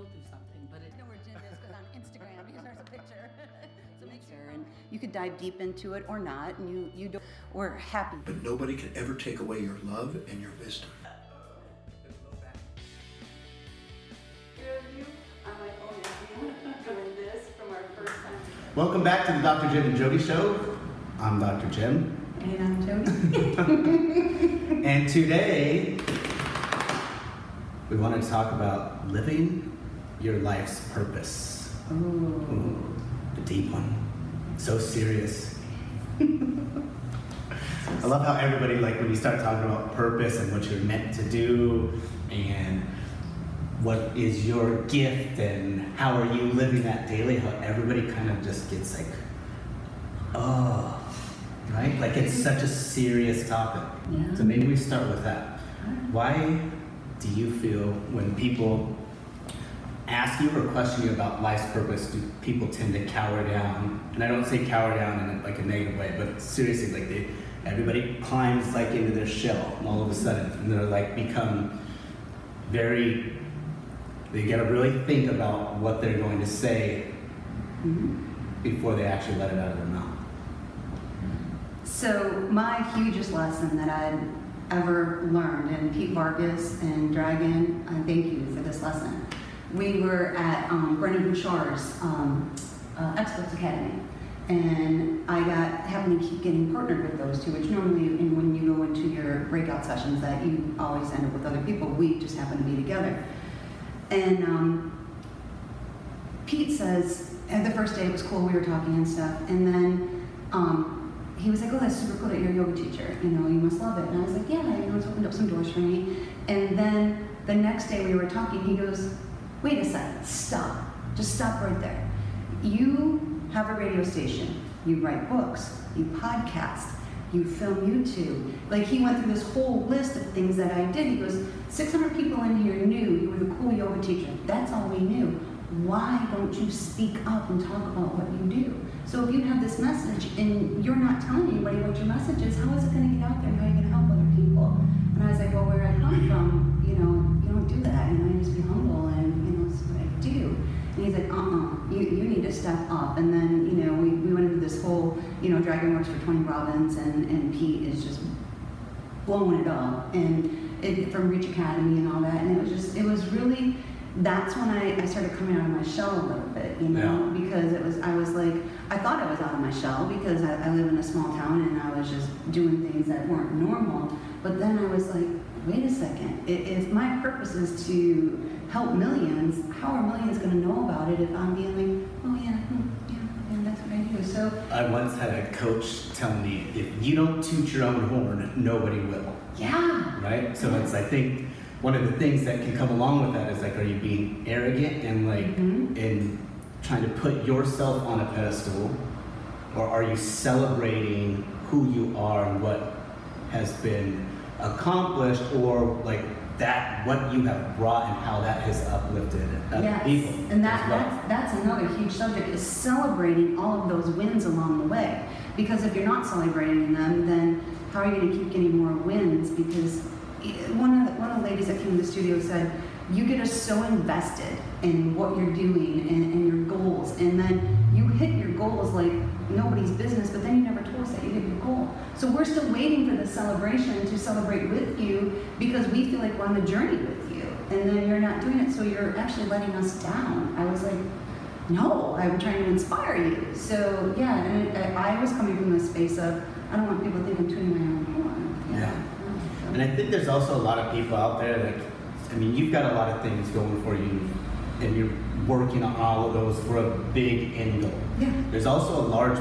go through something, but it. I know where Jim is because on Instagram, he there's a picture. so make sure, and you could dive deep into it or not, and you you don't. We're happy. But nobody can ever take away your love and your wisdom. Welcome back to the Dr. Jim and Jody Show. I'm Dr. Jim. And I'm Jody. And today, we want to talk about living your life's purpose. Ooh. Ooh, the deep one. So serious. I love how everybody, like, when you start talking about purpose and what you're meant to do and what is your gift and how are you living that daily, how everybody kind of just gets like, oh, right? Like, it's mm-hmm. such a serious topic. Yeah. So maybe we start with that. Why do you feel when people ask you or question you about life's purpose, do people tend to cower down? And I don't say cower down in like a negative way, but seriously, like they, everybody climbs like into their shell, and all of a sudden, and they're like become very. They gotta really think about what they're going to say Mhm. before they actually let it out of their mouth. So my hugest lesson that I'd ever learned, and Pete Vargas and Dragon, I thank you for this lesson. We were at um, Brendon Burchard's um, uh, Experts Academy, and I got happened to keep getting partnered with those two, which normally, in, when you go into your breakout sessions, that you always end up with other people. We just happen to be together, and. Um, Pete says, and the first day it was cool, we were talking and stuff, and then um, he was like, oh, that's super cool that you're a yoga teacher, you know, you must love it. And I was like, yeah, you know, it's opened up some doors for me. And then the next day we were talking, he goes, wait a second, stop, just stop right there. You have a radio station, you write books, you podcast, you film YouTube. Like he went through this whole list of things that I did. He goes, 600 people in here knew you were the cool yoga teacher. That's all we knew. Why don't you speak up and talk about what you do? So if you have this message and you're not telling anybody what your message is, how is it going to get out there? Step up. And then, you know, we, we went into this whole, you know, Dragon works for Tony Robbins and, and Pete is just blowing it up. And it, from Reach Academy and all that. And it was just, it was really, that's when I, I started coming out of my shell a little bit, you know, because it was, I was like, I thought I was out of my shell because I, I live in a small town and I was just doing things that weren't normal. But then I was like, wait a second, if my purpose is to help millions, how are millions going to know about it if I'm being like, oh yeah, hmm, yeah, yeah, that's what I do. So I once had a coach tell me, if you don't toot your own horn, nobody will. yeah, right? So it's I think one of the things that can come along with that is like, are you being arrogant and like Mhm. in trying to put yourself on a pedestal, or are you celebrating who you are and what has been accomplished, or like that what you have brought and how that has uplifted other Yes, people? and that, well? that's, that's another huge subject, is celebrating all of those wins along the way. Because if you're not celebrating them, then how are you gonna keep getting more wins? Because eh, one of, the- one of the ladies that came to the studio said, you get us so invested in what you're doing and, and your goals, and then you hit your goals like nobody's business, but then you never told us that you hit your goal. So we're still waiting for the celebration to celebrate with you because we feel like we're on the journey with you. And then you're not doing it, so you're actually letting us down. I was like, no, I'm trying to inspire you. So yeah, and I, I was coming from a space of, I don't want people to think I'm tuning my own horn. Yeah. And I think there's also a lot of people out there that, I mean, you've got a lot of things going for you, and you're working on all of those for a big end goal. Yeah. There's also a large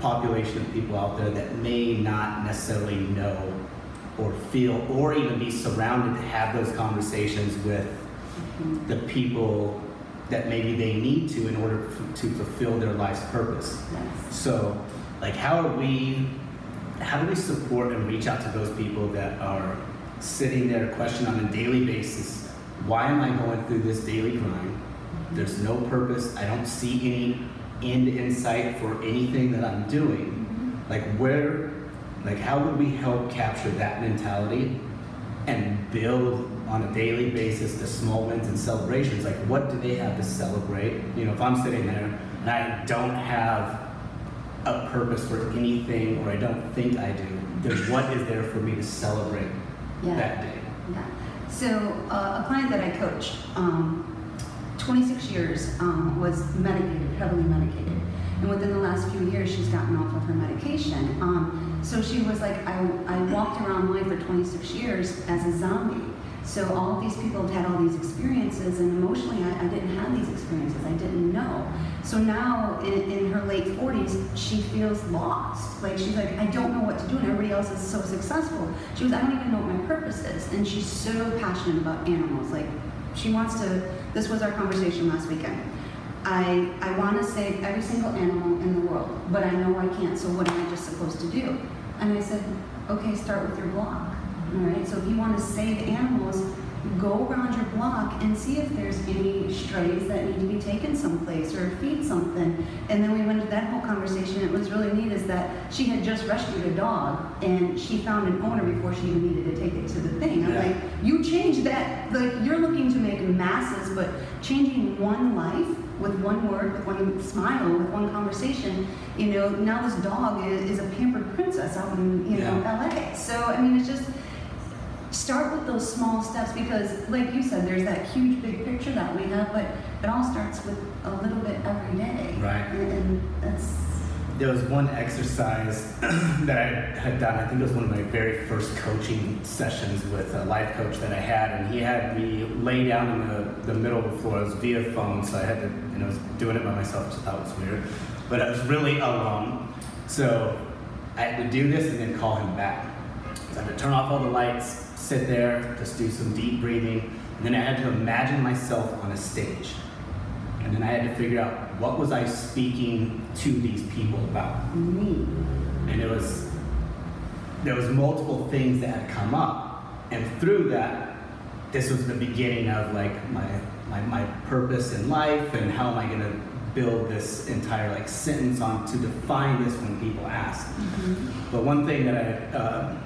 population of people out there that may not necessarily know or feel or even be surrounded to have those conversations with Mhm. the people that maybe they need to in order f- to fulfill their life's purpose. Yes. So, like, how are we, how do we support and reach out to those people that are sitting there questioning on a daily basis, why am I going through this daily grind? There's no purpose. I don't see any end in sight for anything that I'm doing. Mm-hmm. Like, where, like, how would we help capture that mentality and build on a daily basis the small wins and celebrations. Like, what do they have to celebrate? You know, if I'm sitting there and I don't have a purpose for anything, or I don't think I do, then what is there for me to celebrate Yeah. that day? So uh, a client that I coached, um, 26 years, um, was medicated, heavily medicated. And within the last few years, she's gotten off of her medication. Um, so she was like, I, I walked around life for 26 years as a zombie. So all of these people have had all these experiences, and emotionally, I, I didn't have these experiences. I didn't know. So now, in, in her late 40s, she feels lost. Like she's like, I don't know what to do, and everybody else is so successful. She goes, I don't even know what my purpose is, and she's so passionate about animals. Like she wants to. This was our conversation last weekend. I, I want to save every single animal in the world, but I know I can't, so what am I just supposed to do? And I said, okay, start with your block. All right, so if you want to save animals, go around your block and see if there's any strays that need to be taken someplace or feed something. And then we went into that whole conversation. It was really neat is that she had just rescued a dog and she found an owner before she even needed to take it to the thing. I'm Yeah. like, you change that, like you're looking to make masses, but changing one life with one word, with one smile, with one conversation, you know, now this dog is, is a pampered princess out in, you know, LA. So, I mean, it's just, start with those small steps because, like you said, there's that huge big picture that we have, but it all starts with a little bit every day. Right. And, and that's, There was one exercise that I had done. I think it was one of my very first coaching sessions with a life coach that I had, and he had me lay down in the, the middle of the floor. It was via phone, so I had to, and I was doing it by myself, which I thought was weird. But I was really alone, so I had to do this and then call him back. So I had to turn off all the lights, sit there, just do some deep breathing, and then I had to imagine myself on a stage. And then I had to figure out what was I speaking to these people about. me. And it was there was multiple things that had come up. And through that, this was the beginning of like my my, my purpose in life and how am I gonna build this entire like sentence on to define this when people ask. But one thing that I, uh,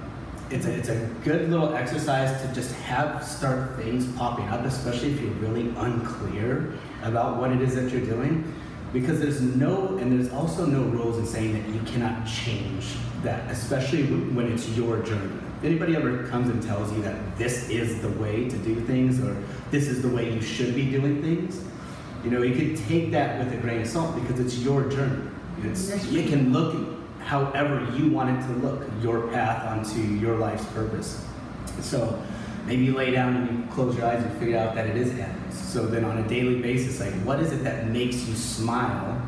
it's a, it's a good little exercise to just have start things popping up, especially if you're really unclear about what it is that you're doing. Because there's no, and there's also no rules in saying that you cannot change that, especially when it's your journey. If anybody ever comes and tells you that this is the way to do things or this is the way you should be doing things, you know, you can take that with a grain of salt because it's your journey. It's, it can look however you want it to look, your path onto your life's purpose. So maybe you lay down and you close your eyes and figure out that it is animals. So then on a daily basis, like what is it that makes you smile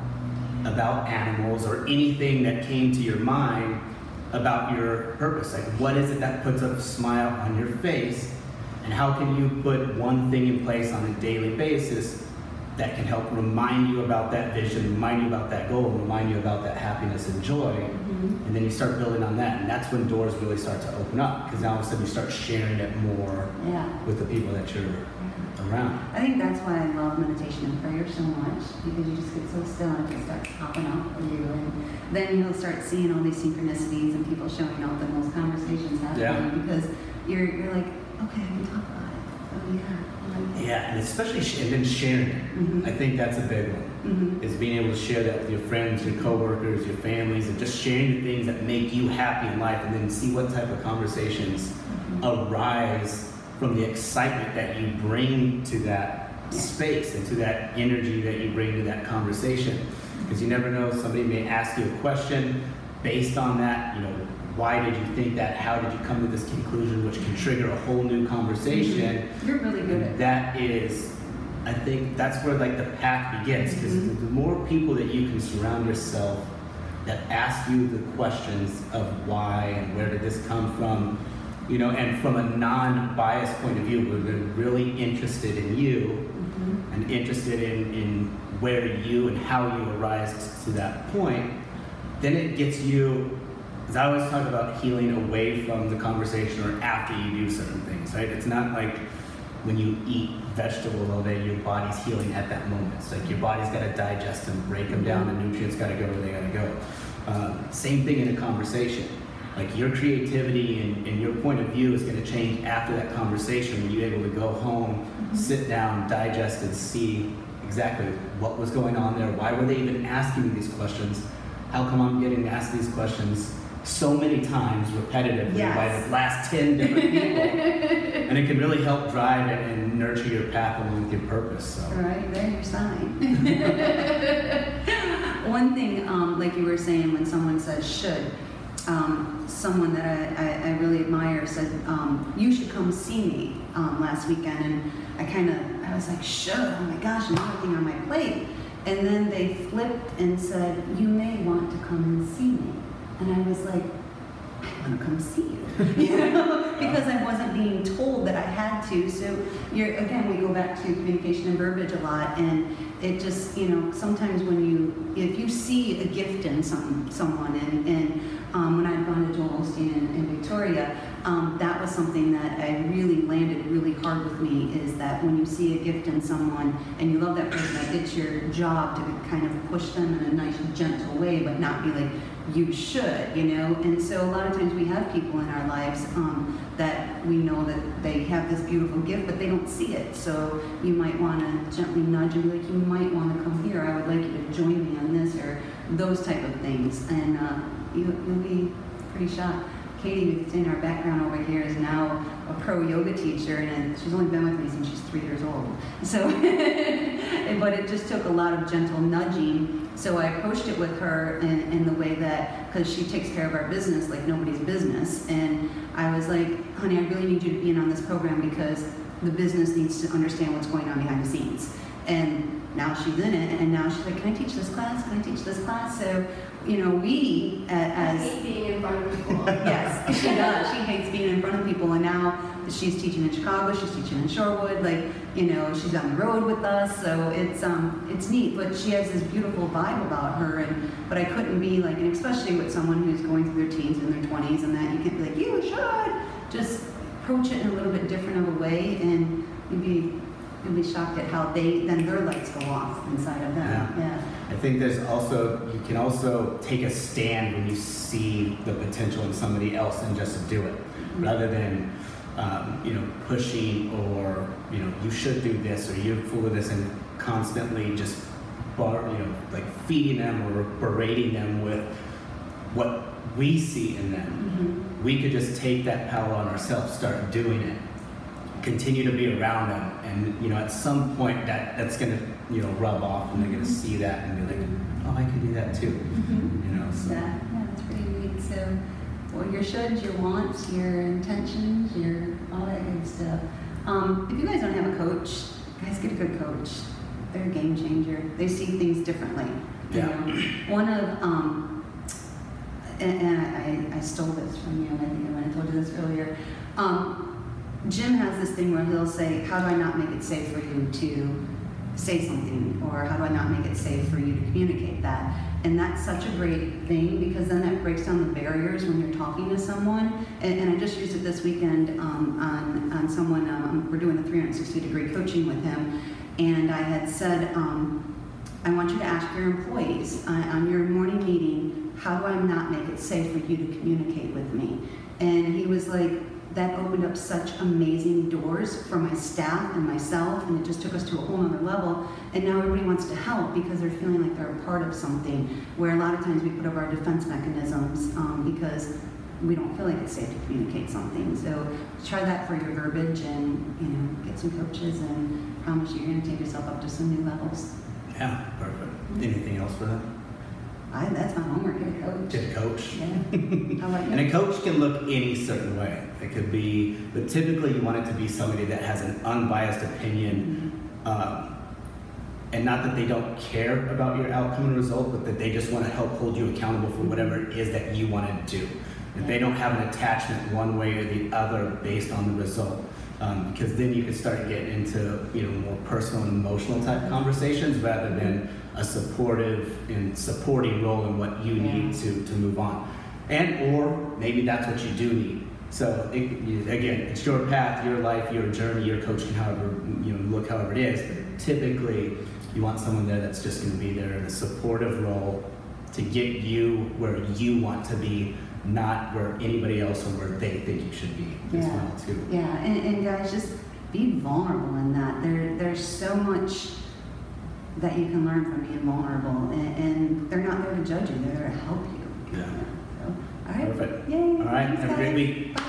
about animals or anything that came to your mind about your purpose? Like what is it that puts a smile on your face? And how can you put one thing in place on a daily basis that can help remind you about that vision, remind you about that goal, remind you about that happiness and joy? Mhm. And then you start building on that, and that's when doors really start to open up because now all of a sudden you start sharing it more Yeah. with the people that you're around. I think that's why I love meditation and prayer so much because you just get so still and it just starts popping up for you, and then you'll start seeing all these synchronicities and people showing up and those conversations happening Yeah. because you're you're like, okay, I can talk about it. Yeah. Yeah, and especially sh- and then sharing. Mhm. I think that's a big one. Mhm. Is being able to share that with your friends, your coworkers, your families, and just sharing the things that make you happy in life, and then see what type of conversations arise from the excitement that you bring to that Yeah. space and to that energy that you bring to that conversation. Because you never know, somebody may ask you a question based on that. You know, why did you think that? How did you come to this conclusion, which can trigger a whole new conversation. You're really good at that. Is, I think that's where like the path begins because Mhm. the, more people that you can surround yourself that ask you the questions of why and where did this come from, you know, and from a non-biased point of view, where they're really interested in you Mhm. and interested in, in where you and how you arise to that point, then it gets you, as I always talk about healing away from the conversation or after you do certain things, right? It's not like when you eat vegetables all day, your body's healing at that moment. It's like your body's got to digest them, break them down, the nutrients got to go where they got to go. Um, same thing in a conversation. like your creativity and, and your point of view is going to change after that conversation when you're able to go home, sit down, digest, and see exactly what was going on there. Why were they even asking me these questions? How come I'm getting asked these questions so many times repetitively by the last 10 different people? and it can really help drive and, nurture your path along with your purpose. So. Right, there's your sign. One thing, um, like you were saying, when someone says should, um, someone that I, I, I really admire said, um, you should come see me um, last weekend. And I kind of, I was like, should, oh my gosh, and everything on my plate. And then they flipped and said, you may want to come and see me. And I was like, I want to come see you, you know, because I wasn't being told that I had to. So you're again, we go back to communication and verbiage a lot, and it just you know sometimes when you if you see a gift in some someone, and and um, when I'd gone to Joel Osteen in, in Victoria, um, that was something that I really landed really hard with me. Is that when you see a gift in someone and you love that person, it's your job to kind of push them in a nice, gentle way, but not be like you should, you know? And so a lot of times we have people in our lives um, that we know that they have this beautiful gift, but they don't see it. So you might want to gently nudge and be like, you might want to come here. I would like you to join me on this or those type of things. And uh, you, you'll be pretty shocked. Katie, who's in our background over here, is now a pro yoga teacher, and she's only been with me since she's three years old. So, but it just took a lot of gentle nudging. So I approached it with her in, in the way that, because she takes care of our business like nobody's business, and I was like, honey, I really need you to be in on this program because the business needs to understand what's going on behind the scenes. And now she's in it, and now she's like, can I teach this class? Can I teach this class? So, you know, we a- I as hate being in front of people. yes, she does. She hates being in front of people, and now she's teaching in Chicago. She's teaching in Shorewood. Like, you know, she's on the road with us, so it's um, it's neat. But she has this beautiful vibe about her, and but I couldn't be like, and especially with someone who's going through their teens and their twenties, and that you can't be like, you should just approach it in a little bit different of a way, and you'd you'd be shocked at how they then their lights go off inside of them. Yeah. I think there's also you can also take a stand when you see the potential in somebody else and just do it, rather than um, you know pushing or you know you should do this or you're full of this and constantly just bar you know like feeding them or berating them with what we see in them. Mhm. We could just take that power on ourselves, start doing it, continue to be around them, and you know, at some point that that's gonna you know rub off, and they're gonna see that and be like, oh, I can do that too, Mhm. you know. So Yeah, yeah, it's pretty neat. So, well, your shoulds, your wants, your intentions, your all that good stuff. Um, if you guys don't have a coach, guys get a good coach. They're a game changer. They see things differently. You Yeah. know, one of um, and, and I, I stole this from you. I think I told you this earlier. Um, Jim has this thing where he'll say, "How do I not make it safe for you to say something?" Or "How do I not make it safe for you to communicate that?" And that's such a great thing because then that breaks down the barriers when you're talking to someone. And, and I just used it this weekend um, on, on someone, um, we're doing a 360 degree coaching with him. And I had said, um, I want you to ask your employees uh, on your morning meeting, how do I not make it safe for you to communicate with me? And he was like, that opened up such amazing doors for my staff and myself, and it just took us to a whole other level. And now everybody wants to help because they're feeling like they're a part of something. Where a lot of times we put up our defense mechanisms um, because we don't feel like it's safe to communicate something. So try that for your verbiage, and you know, get some coaches, and promise you, you're going to take yourself up to some new levels. yeah, perfect. Anything else for that? I, that's my homework. Get a coach. Get a coach. Yeah. About And a coach can look any certain way. It could be, but typically you want it to be somebody that has an unbiased opinion, um, and not that they don't care about your outcome and result, but that they just want to help hold you accountable for whatever it is that you want to do. If they don't have an attachment one way or the other based on the result, um, because then you could start getting into you know more personal and emotional type conversations rather than a supportive and supporting role in what you need to to move on, and or maybe that's what you do need. So it, you- again, it's your path, your life, your journey. Your coach can however you know look however it is, but typically you want someone there that's just going to be there in a supportive role to get you where you want to be not where anybody else or where they think you should be as well too. Yeah, and, and guys, just be vulnerable in that. There, there's so much that you can learn from being vulnerable, and, and they're not there to judge you; they're there to help you. Yeah. So, all right. Perfect. Yay. All right, have a great week. Bye.